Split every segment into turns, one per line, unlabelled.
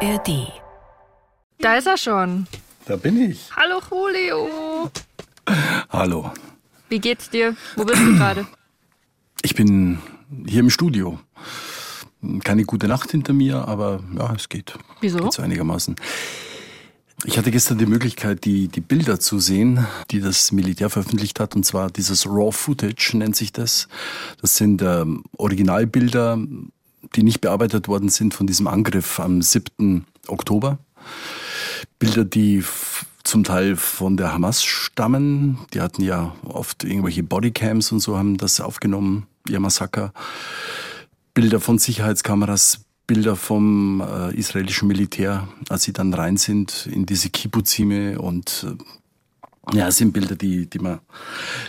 ARD.
Da ist er schon.
Da bin ich.
Hallo Julio.
Hallo.
Wie geht's dir? Wo bist du gerade?
Ich bin hier im Studio. Keine gute Nacht hinter mir, aber ja, es geht.
Wieso?
Geht so einigermaßen. Ich hatte gestern die Möglichkeit, die, die Bilder zu sehen, die das Militär veröffentlicht hat, und zwar dieses Raw Footage nennt sich das. Das sind ähm, Originalbilder, die nicht bearbeitet worden sind von diesem Angriff am 7. Oktober. Bilder, die zum Teil von der Hamas stammen. Die hatten ja oft irgendwelche Bodycams und so haben das aufgenommen, ihr Massaker. Bilder von Sicherheitskameras, Bilder vom äh, israelischen Militär, als sie dann rein sind in diese Kibbuzime und äh, ja, es sind Bilder, die, die, man,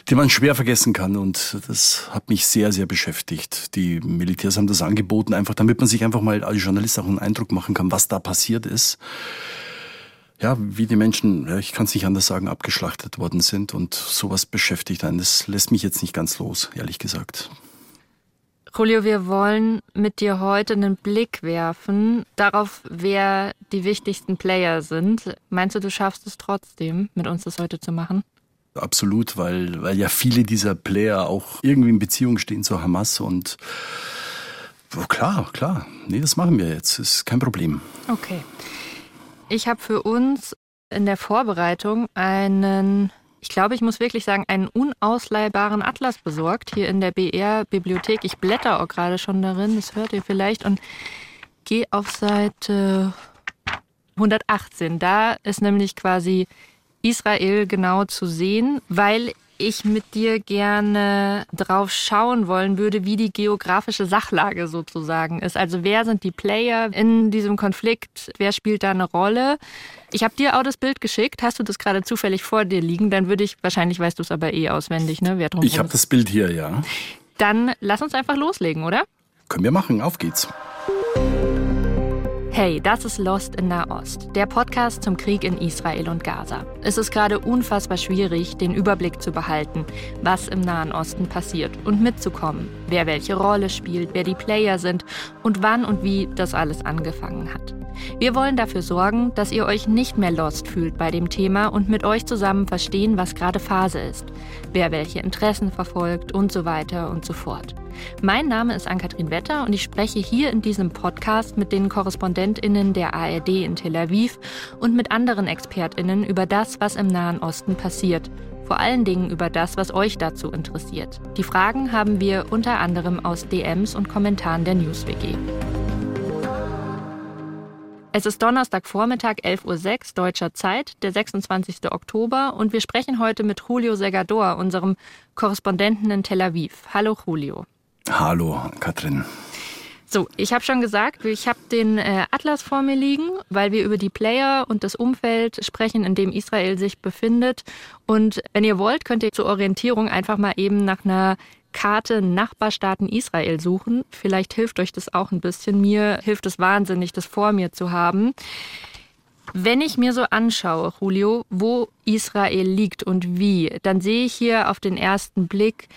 die man schwer vergessen kann und das hat mich sehr, sehr beschäftigt. Die Militärs haben das angeboten, einfach damit man sich einfach mal als Journalist auch einen Eindruck machen kann, was da passiert ist. Ja, wie die Menschen, ja, ich kann es nicht anders sagen, abgeschlachtet worden sind und sowas beschäftigt einen. Das lässt mich jetzt nicht ganz los, ehrlich gesagt.
Julio, wir wollen mit dir heute einen Blick werfen darauf, wer die wichtigsten Player sind. Meinst du, du schaffst es trotzdem, mit uns das heute zu machen?
Absolut, weil, weil ja viele dieser Player auch irgendwie in Beziehung stehen zur Hamas und oh, klar, klar. Nee, das machen wir jetzt. Ist kein Problem.
Okay. Ich habe für uns in der Vorbereitung einen ich glaube, ich muss wirklich sagen, einen unausleihbaren Atlas besorgt hier in der BR-Bibliothek. Ich blätter auch gerade schon darin, das hört ihr vielleicht, und gehe auf Seite 118. Da ist nämlich quasi Israel genau zu sehen, weil ich mit dir gerne drauf schauen wollen würde, wie die geografische Sachlage sozusagen ist. Also wer sind die Player in diesem Konflikt? Wer spielt da eine Rolle? Ich habe dir auch das Bild geschickt. Hast du das gerade zufällig vor dir liegen? Dann würde ich, wahrscheinlich weißt du es aber eh auswendig, ne? Wer drum
ich habe das Bild hier, ja.
Dann lass uns einfach loslegen, oder?
Können wir machen, auf geht's.
Hey, das ist Lost in Nahost, der Podcast zum Krieg in Israel und Gaza. Es ist gerade unfassbar schwierig, den Überblick zu behalten, was im Nahen Osten passiert und mitzukommen, wer welche Rolle spielt, wer die Player sind und wann und wie das alles angefangen hat. Wir wollen dafür sorgen, dass ihr euch nicht mehr lost fühlt bei dem Thema und mit euch zusammen verstehen, was gerade Phase ist, wer welche Interessen verfolgt und so weiter und so fort. Mein Name ist Ann-Kathrin Wetter und ich spreche hier in diesem Podcast mit den KorrespondentInnen der ARD in Tel Aviv und mit anderen ExpertInnen über das, was im Nahen Osten passiert. Vor allen Dingen über das, was euch dazu interessiert. Die Fragen haben wir unter anderem aus DMs und Kommentaren der NewsWG. Es ist Donnerstagvormittag, 11.06 Uhr deutscher Zeit, der 26. Oktober, und wir sprechen heute mit Julio Segador, unserem Korrespondenten in Tel Aviv. Hallo Julio.
Hallo Katrin.
So, ich habe schon gesagt, ich habe den äh, Atlas vor mir liegen, weil wir über die Player und das Umfeld sprechen, in dem Israel sich befindet. Und wenn ihr wollt, könnt ihr zur Orientierung einfach mal eben nach einer Karte Nachbarstaaten Israel suchen. Vielleicht hilft euch das auch ein bisschen. Mir hilft es wahnsinnig, das vor mir zu haben. Wenn ich mir so anschaue, Julio, wo Israel liegt und wie, dann sehe ich hier auf den ersten Blick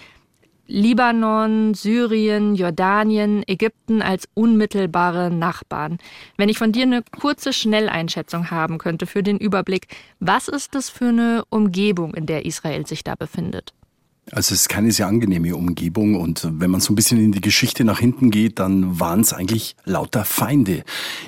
Libanon, Syrien, Jordanien, Ägypten als unmittelbare Nachbarn. Wenn ich von dir eine kurze Schnelleinschätzung haben könnte für den Überblick, was ist das für eine Umgebung, in der Israel sich da befindet?
Also es ist keine sehr angenehme Umgebung und wenn man so ein bisschen in die Geschichte nach hinten geht, dann waren es eigentlich lauter Feinde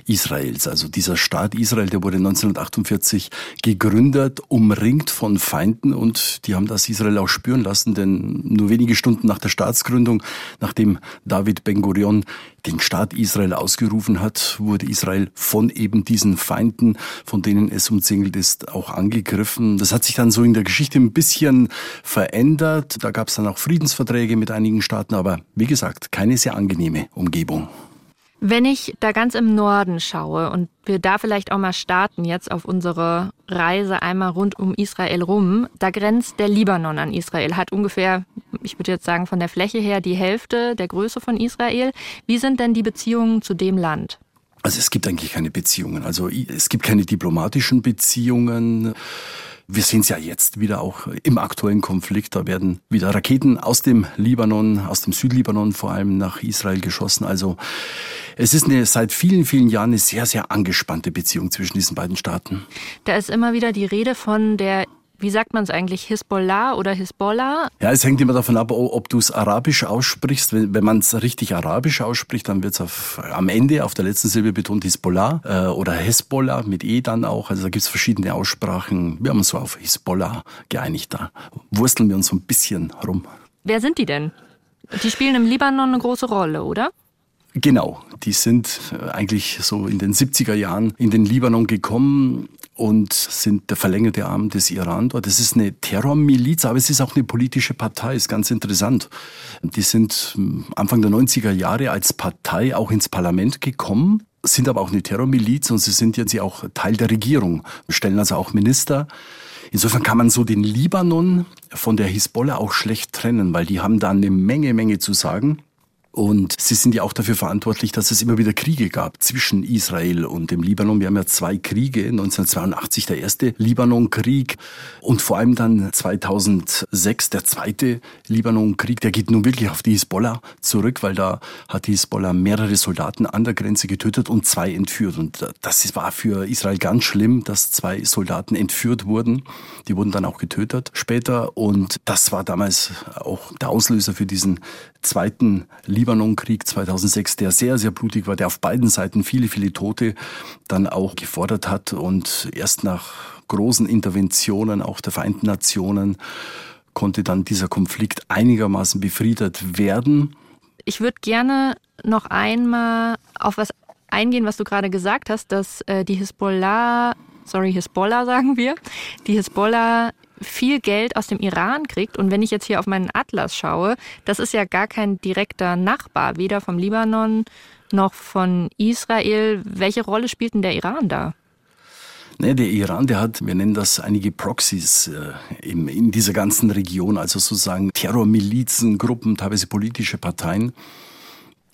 Israels. Also dieser Staat Israel, der wurde 1948 gegründet, umringt von Feinden und die haben das Israel auch spüren lassen, denn nur wenige Stunden nach der Staatsgründung, nachdem David Ben Gurion den Staat Israel ausgerufen hat, wurde Israel von eben diesen Feinden, von denen es umzingelt ist, auch angegriffen. Das hat sich dann so in der Geschichte ein bisschen verändert. Da gab es dann auch Friedensverträge mit einigen Staaten, aber wie gesagt, keine sehr angenehme Umgebung.
Wenn ich da ganz im Norden schaue und wir da vielleicht auch mal starten jetzt auf unsere Reise einmal rund um Israel rum, da grenzt der Libanon an Israel, hat ungefähr, ich würde jetzt sagen, von der Fläche her die Hälfte der Größe von Israel. Wie sind denn die Beziehungen zu dem Land?
Also es gibt eigentlich keine Beziehungen. Also es gibt keine diplomatischen Beziehungen. Wir sehen es ja jetzt wieder auch im aktuellen Konflikt. Da werden wieder Raketen aus dem Libanon, aus dem Südlibanon vor allem nach Israel geschossen. Also es ist eine, seit vielen, vielen Jahren eine sehr, sehr angespannte Beziehung zwischen diesen beiden Staaten.
Da ist immer wieder die Rede von der wie sagt man es eigentlich, Hisbollah oder Hisbollah?
Ja, es hängt immer davon ab, ob du es arabisch aussprichst. Wenn, wenn man es richtig arabisch ausspricht, dann wird es am Ende auf der letzten Silbe betont Hisbollah äh, oder Hezbollah mit E dann auch. Also da gibt es verschiedene Aussprachen. Wir haben uns so auf Hisbollah geeinigt. Da wursteln wir uns so ein bisschen rum.
Wer sind die denn? Die spielen im Libanon eine große Rolle, oder?
Genau, die sind äh, eigentlich so in den 70er Jahren in den Libanon gekommen und sind der verlängerte Arm des Iran dort. Das ist eine Terrormiliz, aber es ist auch eine politische Partei, ist ganz interessant. Die sind hm, Anfang der 90er Jahre als Partei auch ins Parlament gekommen, sind aber auch eine Terrormiliz und sie sind jetzt auch Teil der Regierung, stellen also auch Minister. Insofern kann man so den Libanon von der Hisbollah auch schlecht trennen, weil die haben da eine Menge, Menge zu sagen. Und sie sind ja auch dafür verantwortlich, dass es immer wieder Kriege gab zwischen Israel und dem Libanon. Wir haben ja zwei Kriege, 1982 der erste Libanonkrieg und vor allem dann 2006 der zweite Libanonkrieg. Der geht nun wirklich auf die Hisbollah zurück, weil da hat die Hisbollah mehrere Soldaten an der Grenze getötet und zwei entführt. Und das war für Israel ganz schlimm, dass zwei Soldaten entführt wurden. Die wurden dann auch getötet später. Und das war damals auch der Auslöser für diesen zweiten Libanonkrieg 2006, der sehr, sehr blutig war, der auf beiden Seiten viele, viele Tote dann auch gefordert hat und erst nach großen Interventionen auch der Vereinten Nationen konnte dann dieser Konflikt einigermaßen befriedet werden.
Ich würde gerne noch einmal auf was eingehen, was du gerade gesagt hast, dass äh, die Hisbollah, sorry, Hisbollah sagen wir, die Hisbollah viel Geld aus dem Iran kriegt. Und wenn ich jetzt hier auf meinen Atlas schaue, das ist ja gar kein direkter Nachbar, weder vom Libanon noch von Israel. Welche Rolle spielt denn der Iran da?
Nee, der Iran, der hat, wir nennen das einige Proxys äh, in, in dieser ganzen Region, also sozusagen Terrormilizen, Gruppen, teilweise politische Parteien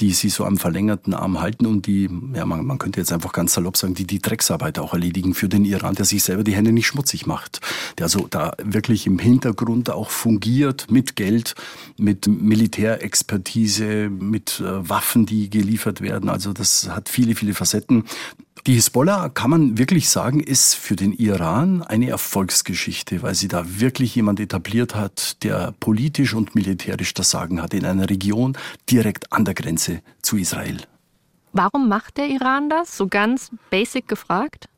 die sie so am verlängerten Arm halten und die, ja, man, man könnte jetzt einfach ganz salopp sagen, die die Drecksarbeit auch erledigen für den Iran, der sich selber die Hände nicht schmutzig macht. Der also da wirklich im Hintergrund auch fungiert mit Geld, mit Militärexpertise, mit äh, Waffen, die geliefert werden. Also das hat viele, viele Facetten. Die Hisbollah, kann man wirklich sagen, ist für den Iran eine Erfolgsgeschichte, weil sie da wirklich jemand etabliert hat, der politisch und militärisch das Sagen hat in einer Region direkt an der Grenze zu Israel.
Warum macht der Iran das? So ganz basic gefragt?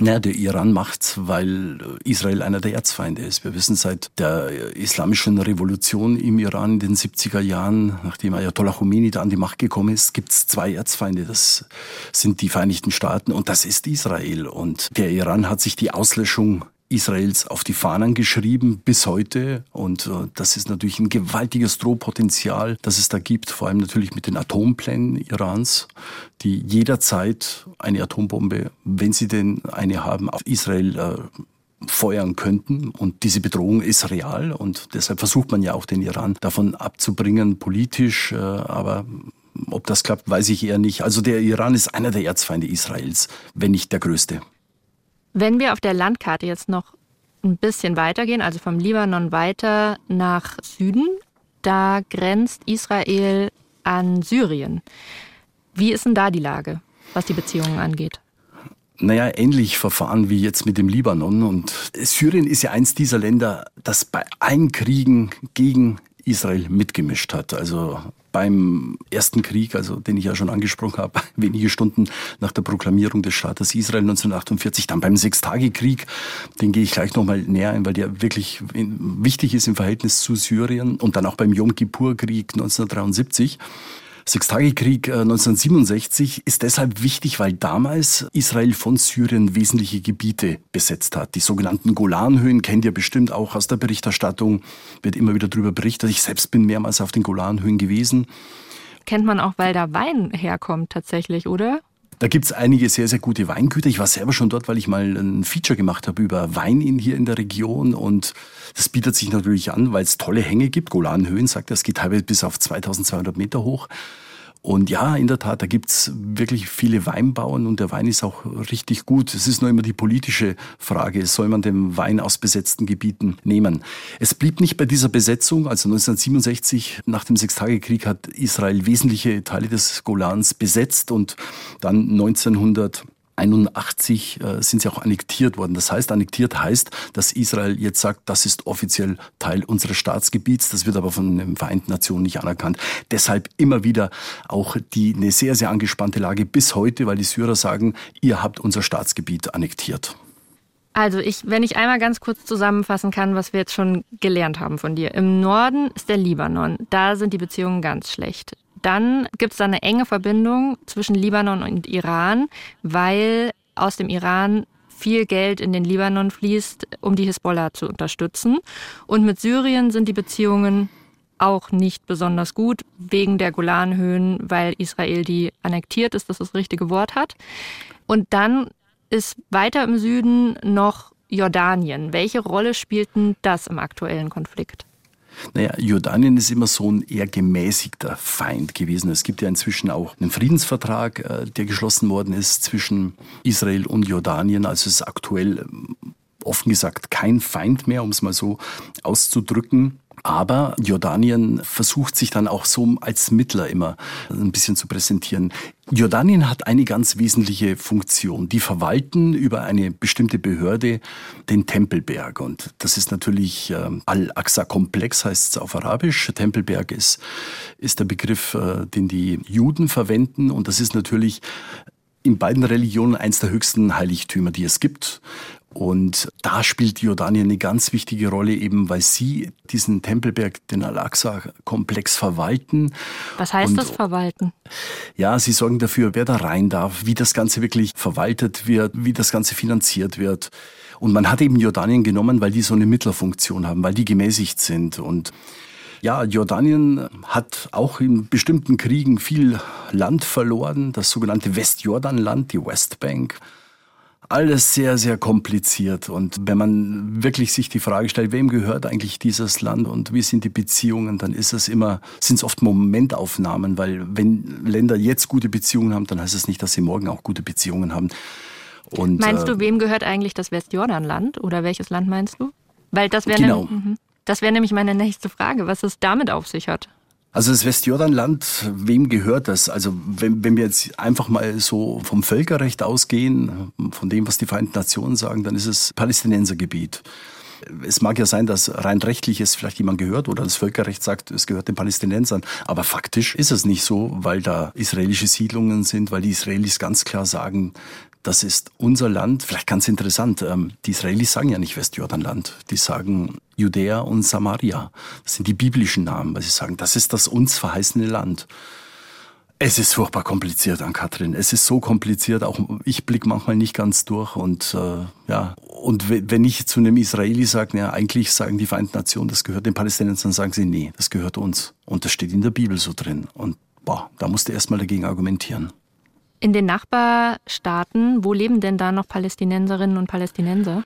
Ja, der Iran macht's, weil Israel einer der Erzfeinde ist. Wir wissen seit der islamischen Revolution im Iran in den 70er Jahren, nachdem Ayatollah Khomeini da an die Macht gekommen ist, gibt's zwei Erzfeinde. Das sind die Vereinigten Staaten und das ist Israel. Und der Iran hat sich die Auslöschung Israels auf die Fahnen geschrieben bis heute. Und äh, das ist natürlich ein gewaltiges Drohpotenzial, das es da gibt, vor allem natürlich mit den Atomplänen Irans, die jederzeit eine Atombombe, wenn sie denn eine haben, auf Israel äh, feuern könnten. Und diese Bedrohung ist real und deshalb versucht man ja auch den Iran davon abzubringen, politisch. Äh, aber ob das klappt, weiß ich eher nicht. Also der Iran ist einer der Erzfeinde Israels, wenn nicht der größte.
Wenn wir auf der Landkarte jetzt noch ein bisschen weitergehen, also vom Libanon weiter nach Süden, da grenzt Israel an Syrien. Wie ist denn da die Lage, was die Beziehungen angeht?
Naja, ähnlich verfahren wie jetzt mit dem Libanon. Und Syrien ist ja eins dieser Länder, das bei allen Kriegen gegen Israel mitgemischt hat. Also beim ersten Krieg, also den ich ja schon angesprochen habe, wenige Stunden nach der Proklamierung des Staates Israel 1948, dann beim Sechstagekrieg, den gehe ich gleich nochmal näher ein, weil der wirklich wichtig ist im Verhältnis zu Syrien und dann auch beim Yom Kippur-Krieg 1973. Sechstagekrieg 1967 äh, ist deshalb wichtig, weil damals Israel von Syrien wesentliche Gebiete besetzt hat. Die sogenannten Golanhöhen kennt ihr bestimmt auch aus der Berichterstattung, wird immer wieder darüber berichtet. Ich selbst bin mehrmals auf den Golanhöhen gewesen.
Kennt man auch, weil da Wein herkommt tatsächlich, oder?
Da gibt's einige sehr, sehr gute Weingüter. Ich war selber schon dort, weil ich mal ein Feature gemacht habe über Wein in, hier in der Region. Und das bietet sich natürlich an, weil es tolle Hänge gibt. Golanhöhen sagt er, es geht teilweise bis auf 2200 Meter hoch. Und ja, in der Tat, da gibt's wirklich viele Weinbauern und der Wein ist auch richtig gut. Es ist nur immer die politische Frage, soll man den Wein aus besetzten Gebieten nehmen? Es blieb nicht bei dieser Besetzung. Also 1967, nach dem Sechstagekrieg, hat Israel wesentliche Teile des Golans besetzt und dann 1900 1981 äh, sind sie auch annektiert worden. Das heißt, annektiert heißt, dass Israel jetzt sagt, das ist offiziell Teil unseres Staatsgebiets. Das wird aber von den Vereinten Nationen nicht anerkannt. Deshalb immer wieder auch die eine sehr, sehr angespannte Lage bis heute, weil die Syrer sagen, ihr habt unser Staatsgebiet annektiert.
Also ich, wenn ich einmal ganz kurz zusammenfassen kann, was wir jetzt schon gelernt haben von dir. Im Norden ist der Libanon. Da sind die Beziehungen ganz schlecht. Dann gibt es da eine enge Verbindung zwischen Libanon und Iran, weil aus dem Iran viel Geld in den Libanon fließt, um die Hisbollah zu unterstützen. Und mit Syrien sind die Beziehungen auch nicht besonders gut, wegen der Golanhöhen, weil Israel die annektiert ist, dass das richtige Wort hat. Und dann ist weiter im Süden noch Jordanien. Welche Rolle spielt denn das im aktuellen Konflikt?
Naja, Jordanien ist immer so ein eher gemäßigter Feind gewesen. Es gibt ja inzwischen auch einen Friedensvertrag, äh, der geschlossen worden ist zwischen Israel und Jordanien. Also es ist aktuell ähm, offen gesagt kein Feind mehr, um es mal so auszudrücken. Aber Jordanien versucht sich dann auch so als Mittler immer ein bisschen zu präsentieren. Jordanien hat eine ganz wesentliche Funktion. Die verwalten über eine bestimmte Behörde den Tempelberg. Und das ist natürlich äh, Al-Aqsa-Komplex, heißt es auf Arabisch. Tempelberg ist, ist der Begriff, äh, den die Juden verwenden. Und das ist natürlich in beiden Religionen eins der höchsten Heiligtümer, die es gibt. Und da spielt Jordanien eine ganz wichtige Rolle, eben weil sie diesen Tempelberg, den Al-Aqsa-Komplex verwalten.
Was heißt Und, das verwalten?
Ja, sie sorgen dafür, wer da rein darf, wie das Ganze wirklich verwaltet wird, wie das Ganze finanziert wird. Und man hat eben Jordanien genommen, weil die so eine Mittlerfunktion haben, weil die gemäßigt sind. Und ja, Jordanien hat auch in bestimmten Kriegen viel Land verloren, das sogenannte Westjordanland, die Westbank alles sehr, sehr kompliziert. Und wenn man wirklich sich die Frage stellt, wem gehört eigentlich dieses Land und wie sind die Beziehungen, dann ist es immer, sind es oft Momentaufnahmen, weil wenn Länder jetzt gute Beziehungen haben, dann heißt es nicht, dass sie morgen auch gute Beziehungen haben.
Und, meinst du, äh, wem gehört eigentlich das Westjordanland oder welches Land meinst du? Weil das wäre
genau.
ne, das wäre nämlich meine nächste Frage, was es damit auf sich hat.
Also das Westjordanland, wem gehört das? Also wenn, wenn wir jetzt einfach mal so vom Völkerrecht ausgehen, von dem, was die Vereinten Nationen sagen, dann ist es Palästinensergebiet. Es mag ja sein, dass rein rechtlich es vielleicht jemand gehört oder das Völkerrecht sagt, es gehört den Palästinensern. Aber faktisch ist es nicht so, weil da israelische Siedlungen sind, weil die Israelis ganz klar sagen, das ist unser Land. Vielleicht ganz interessant, ähm, die Israelis sagen ja nicht Westjordanland, die sagen Judäa und Samaria. Das sind die biblischen Namen, weil sie sagen, das ist das uns verheißene Land. Es ist furchtbar kompliziert an Katrin. Es ist so kompliziert, auch ich blick manchmal nicht ganz durch und äh, ja. Und wenn ich zu einem Israeli sage, ja, eigentlich sagen die Vereinten Nationen, das gehört den Palästinensern, sagen sie, nee, das gehört uns. Und das steht in der Bibel so drin. Und boah, da musst du erstmal dagegen argumentieren.
In den Nachbarstaaten, wo leben denn da noch Palästinenserinnen und Palästinenser?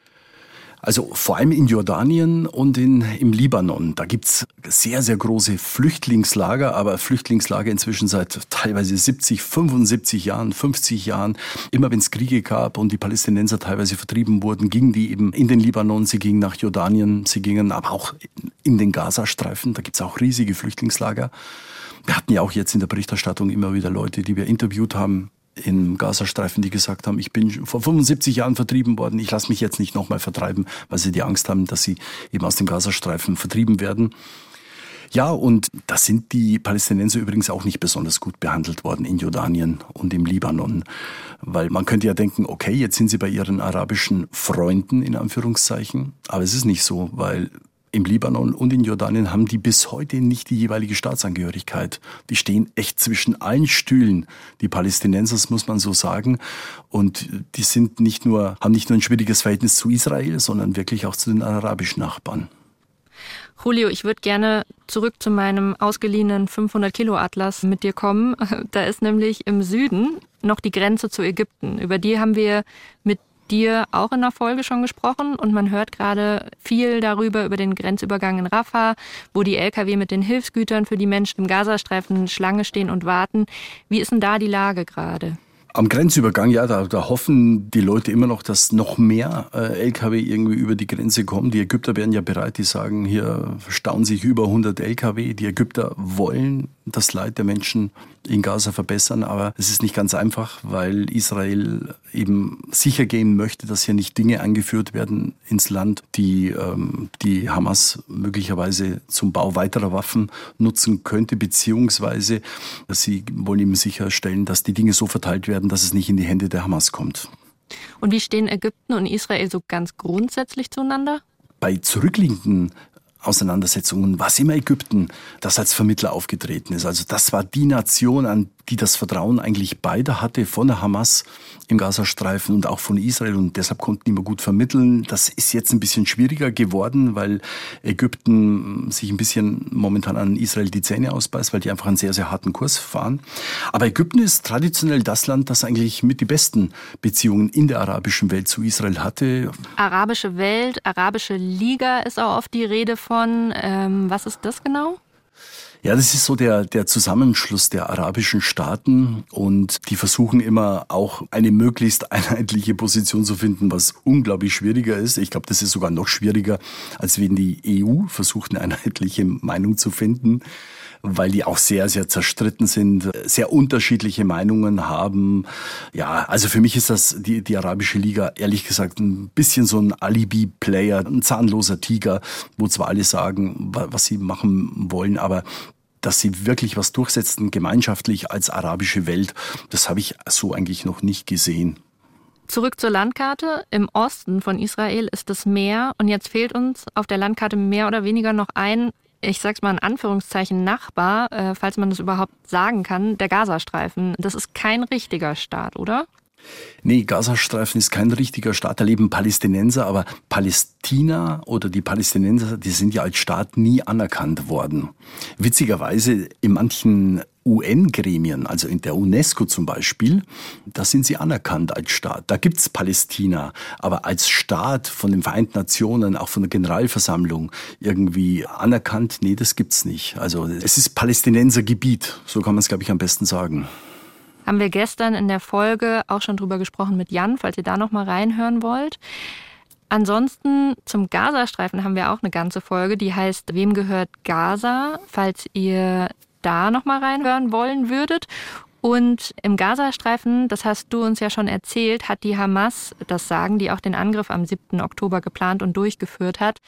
Also vor allem in Jordanien und in, im Libanon. Da gibt's sehr, sehr große Flüchtlingslager, aber Flüchtlingslager inzwischen seit teilweise 70, 75 Jahren, 50 Jahren. Immer wenn es Kriege gab und die Palästinenser teilweise vertrieben wurden, gingen die eben in den Libanon, sie gingen nach Jordanien, sie gingen aber auch in den Gazastreifen. Da gibt's auch riesige Flüchtlingslager. Wir hatten ja auch jetzt in der Berichterstattung immer wieder Leute, die wir interviewt haben, im Gazastreifen, die gesagt haben, ich bin vor 75 Jahren vertrieben worden, ich lasse mich jetzt nicht nochmal vertreiben, weil sie die Angst haben, dass sie eben aus dem Gazastreifen vertrieben werden. Ja, und da sind die Palästinenser übrigens auch nicht besonders gut behandelt worden in Jordanien und im Libanon. Weil man könnte ja denken, okay, jetzt sind sie bei ihren arabischen Freunden in Anführungszeichen. Aber es ist nicht so, weil im Libanon und in Jordanien haben die bis heute nicht die jeweilige Staatsangehörigkeit. Die stehen echt zwischen allen Stühlen. Die Palästinenser, das muss man so sagen. Und die sind nicht nur, haben nicht nur ein schwieriges Verhältnis zu Israel, sondern wirklich auch zu den arabischen Nachbarn.
Julio, ich würde gerne zurück zu meinem ausgeliehenen 500 Kilo Atlas mit dir kommen. Da ist nämlich im Süden noch die Grenze zu Ägypten. Über die haben wir mit dir auch in der Folge schon gesprochen und man hört gerade viel darüber, über den Grenzübergang in Rafah, wo die Lkw mit den Hilfsgütern für die Menschen im Gazastreifen Schlange stehen und warten. Wie ist denn da die Lage gerade?
Am Grenzübergang, ja, da, da hoffen die Leute immer noch, dass noch mehr äh, Lkw irgendwie über die Grenze kommen. Die Ägypter wären ja bereit, die sagen, hier stauen sich über 100 Lkw. Die Ägypter wollen das Leid der Menschen in Gaza verbessern, aber es ist nicht ganz einfach, weil Israel eben sicher gehen möchte, dass hier nicht Dinge eingeführt werden ins Land, die ähm, die Hamas möglicherweise zum Bau weiterer Waffen nutzen könnte, beziehungsweise sie wollen eben sicherstellen, dass die Dinge so verteilt werden, dass es nicht in die Hände der Hamas kommt.
Und wie stehen Ägypten und Israel so ganz grundsätzlich zueinander?
Bei zurückliegenden Auseinandersetzungen war es immer Ägypten, das als Vermittler aufgetreten ist. Also das war die Nation, an die das Vertrauen eigentlich beide hatte, von der Hamas im Gazastreifen und auch von Israel. Und deshalb konnten die immer gut vermitteln. Das ist jetzt ein bisschen schwieriger geworden, weil Ägypten sich ein bisschen momentan an Israel die Zähne ausbeißt, weil die einfach einen sehr, sehr harten Kurs fahren. Aber Ägypten ist traditionell das Land, das eigentlich mit die besten Beziehungen in der arabischen Welt zu Israel hatte.
Arabische Welt, arabische Liga ist auch oft die Rede von. Ähm, was ist das genau?
Ja, das ist so der, der Zusammenschluss der arabischen Staaten und die versuchen immer auch eine möglichst einheitliche Position zu finden, was unglaublich schwieriger ist. Ich glaube, das ist sogar noch schwieriger, als wenn die EU versucht, eine einheitliche Meinung zu finden weil die auch sehr, sehr zerstritten sind, sehr unterschiedliche Meinungen haben. Ja, also für mich ist das die, die Arabische Liga ehrlich gesagt ein bisschen so ein Alibi-Player, ein zahnloser Tiger, wo zwar alle sagen, was sie machen wollen, aber dass sie wirklich was durchsetzen, gemeinschaftlich als arabische Welt, das habe ich so eigentlich noch nicht gesehen.
Zurück zur Landkarte. Im Osten von Israel ist das Meer und jetzt fehlt uns auf der Landkarte mehr oder weniger noch ein, ich sag's mal in Anführungszeichen, Nachbar, äh, falls man das überhaupt sagen kann, der Gazastreifen. Das ist kein richtiger Staat, oder?
Nee, Gazastreifen ist kein richtiger Staat, da leben Palästinenser, aber Palästina oder die Palästinenser, die sind ja als Staat nie anerkannt worden. Witzigerweise in manchen UN-Gremien, also in der UNESCO zum Beispiel, da sind sie anerkannt als Staat. Da gibt's Palästina, aber als Staat von den Vereinten Nationen, auch von der Generalversammlung irgendwie anerkannt, nee, das gibt's nicht. Also es ist Palästinensergebiet, so kann man es, glaube ich, am besten sagen.
Haben wir gestern in der Folge auch schon drüber gesprochen mit Jan, falls ihr da noch mal reinhören wollt. Ansonsten zum Gazastreifen haben wir auch eine ganze Folge, die heißt Wem gehört Gaza, falls ihr da noch mal reinhören wollen würdet. Und im Gazastreifen, das hast du uns ja schon erzählt, hat die Hamas, das sagen die auch den Angriff am 7. Oktober geplant und durchgeführt hat.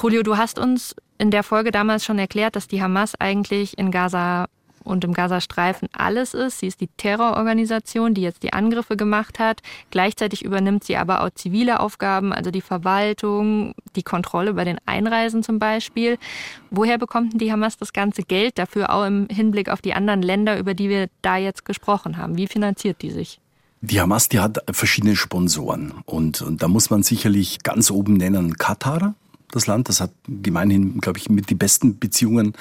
Julio, du hast uns in der Folge damals schon erklärt, dass die Hamas eigentlich in Gaza und im Gazastreifen alles ist. Sie ist die Terrororganisation, die jetzt die Angriffe gemacht hat. Gleichzeitig übernimmt sie aber auch zivile Aufgaben, also die Verwaltung, die Kontrolle bei den Einreisen zum Beispiel. Woher bekommt denn die Hamas das ganze Geld dafür, auch im Hinblick auf die anderen Länder, über die wir da jetzt gesprochen haben? Wie finanziert die sich?
Die Hamas, die hat verschiedene Sponsoren und, und da muss man sicherlich ganz oben nennen Katar, das Land. Das hat gemeinhin, glaube ich, mit die besten Beziehungen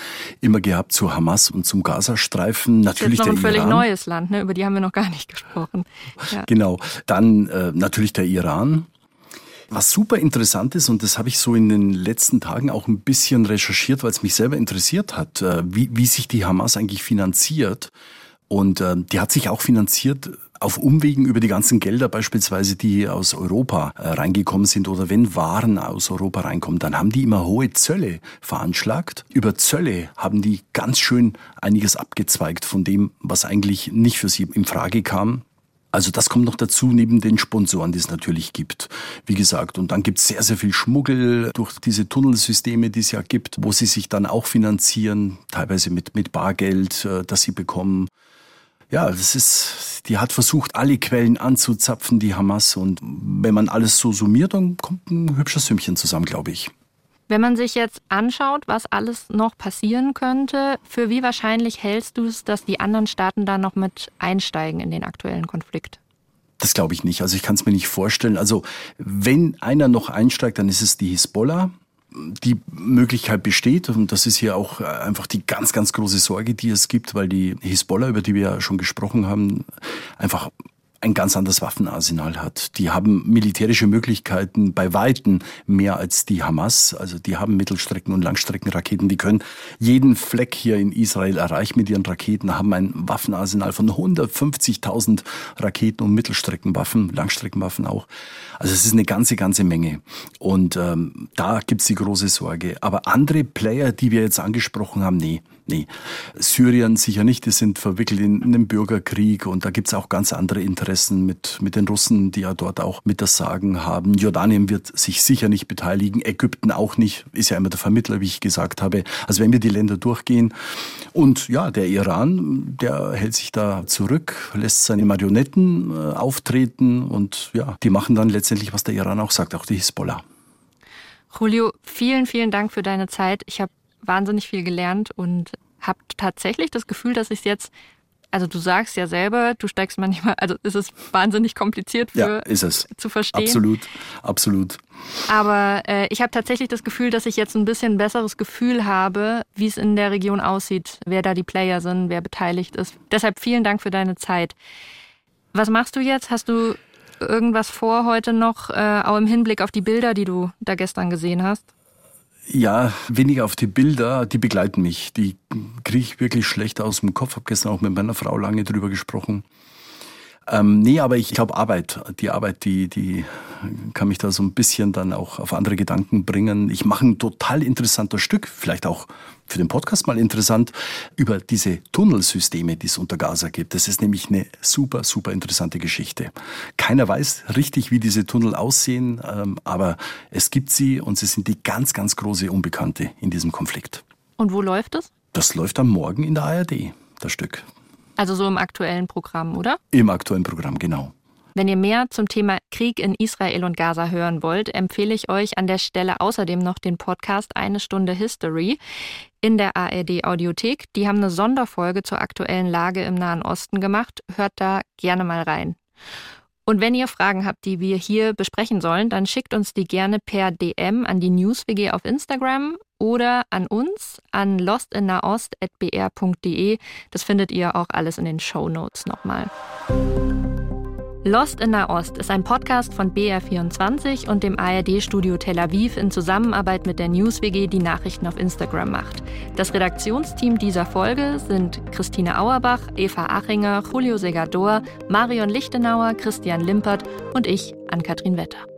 immer gehabt zu Hamas und zum Gazastreifen.
Natürlich das ist jetzt noch ein völlig neues Land, ne? über die haben wir noch gar nicht gesprochen.
Ja. Genau. Dann äh, natürlich der Iran. Was super interessant ist, und das habe ich so in den letzten Tagen auch ein bisschen recherchiert, weil es mich selber interessiert hat, äh, wie, wie sich die Hamas eigentlich finanziert. Und äh, die hat sich auch finanziert auf Umwegen über die ganzen Gelder beispielsweise, die aus Europa äh, reingekommen sind oder wenn Waren aus Europa reinkommen, dann haben die immer hohe Zölle veranschlagt. Über Zölle haben die ganz schön einiges abgezweigt von dem, was eigentlich nicht für sie in Frage kam. Also das kommt noch dazu, neben den Sponsoren, die es natürlich gibt. Wie gesagt, und dann gibt es sehr, sehr viel Schmuggel durch diese Tunnelsysteme, die es ja gibt, wo sie sich dann auch finanzieren, teilweise mit, mit Bargeld, äh, das sie bekommen. Ja, das ist, die hat versucht, alle Quellen anzuzapfen, die Hamas. Und wenn man alles so summiert, dann kommt ein hübsches Sümmchen zusammen, glaube ich.
Wenn man sich jetzt anschaut, was alles noch passieren könnte, für wie wahrscheinlich hältst du es, dass die anderen Staaten da noch mit einsteigen in den aktuellen Konflikt?
Das glaube ich nicht. Also ich kann es mir nicht vorstellen. Also wenn einer noch einsteigt, dann ist es die Hisbollah die Möglichkeit besteht, und das ist hier auch einfach die ganz, ganz große Sorge, die es gibt, weil die Hisbollah, über die wir ja schon gesprochen haben, einfach ein ganz anderes Waffenarsenal hat. Die haben militärische Möglichkeiten bei Weitem mehr als die Hamas. Also die haben Mittelstrecken- und Langstreckenraketen. Die können jeden Fleck hier in Israel erreichen mit ihren Raketen, haben ein Waffenarsenal von 150.000 Raketen und Mittelstreckenwaffen, Langstreckenwaffen auch. Also es ist eine ganze, ganze Menge. Und ähm, da gibt's die große Sorge. Aber andere Player, die wir jetzt angesprochen haben, nee. Nee, Syrien sicher nicht. Die sind verwickelt in einen Bürgerkrieg und da gibt's auch ganz andere Interessen mit, mit den Russen, die ja dort auch mit das Sagen haben. Jordanien wird sich sicher nicht beteiligen, Ägypten auch nicht, ist ja immer der Vermittler, wie ich gesagt habe. Also wenn wir die Länder durchgehen und ja, der Iran, der hält sich da zurück, lässt seine Marionetten äh, auftreten und ja, die machen dann letztendlich, was der Iran auch sagt, auch die Hisbollah.
Julio, vielen, vielen Dank für deine Zeit. Ich habe wahnsinnig viel gelernt und habe tatsächlich das Gefühl, dass ich es jetzt, also du sagst ja selber, du steigst manchmal, also es ist wahnsinnig kompliziert für
ja, ist es.
zu verstehen.
Absolut, absolut.
Aber äh, ich habe tatsächlich das Gefühl, dass ich jetzt ein bisschen besseres Gefühl habe, wie es in der Region aussieht, wer da die Player sind, wer beteiligt ist. Deshalb vielen Dank für deine Zeit. Was machst du jetzt? Hast du irgendwas vor heute noch, äh, auch im Hinblick auf die Bilder, die du da gestern gesehen hast?
Ja, weniger auf die Bilder, die begleiten mich. Die kriege ich wirklich schlecht aus dem Kopf. Habe gestern auch mit meiner Frau lange drüber gesprochen. Ähm, nee, aber ich glaube Arbeit, die Arbeit, die, die kann mich da so ein bisschen dann auch auf andere Gedanken bringen. Ich mache ein total interessantes Stück, vielleicht auch für den Podcast mal interessant, über diese Tunnelsysteme, die es unter Gaza gibt. Das ist nämlich eine super, super interessante Geschichte. Keiner weiß richtig, wie diese Tunnel aussehen, ähm, aber es gibt sie und sie sind die ganz, ganz große Unbekannte in diesem Konflikt.
Und wo läuft es?
Das läuft am Morgen in der ARD, das Stück.
Also so im aktuellen Programm, oder?
Im aktuellen Programm, genau.
Wenn ihr mehr zum Thema Krieg in Israel und Gaza hören wollt, empfehle ich euch an der Stelle außerdem noch den Podcast Eine Stunde History in der ARD Audiothek. Die haben eine Sonderfolge zur aktuellen Lage im Nahen Osten gemacht. Hört da gerne mal rein. Und wenn ihr Fragen habt, die wir hier besprechen sollen, dann schickt uns die gerne per DM an die NewsWG auf Instagram oder an uns an lostinnaost.br.de. Das findet ihr auch alles in den Show Notes nochmal. Lost in Nahost ist ein Podcast von BR24 und dem ARD-Studio Tel Aviv in Zusammenarbeit mit der NewsWG, die Nachrichten auf Instagram macht. Das Redaktionsteam dieser Folge sind Christine Auerbach, Eva Achinger, Julio Segador, Marion Lichtenauer, Christian Limpert und ich, Ann-Kathrin Wetter.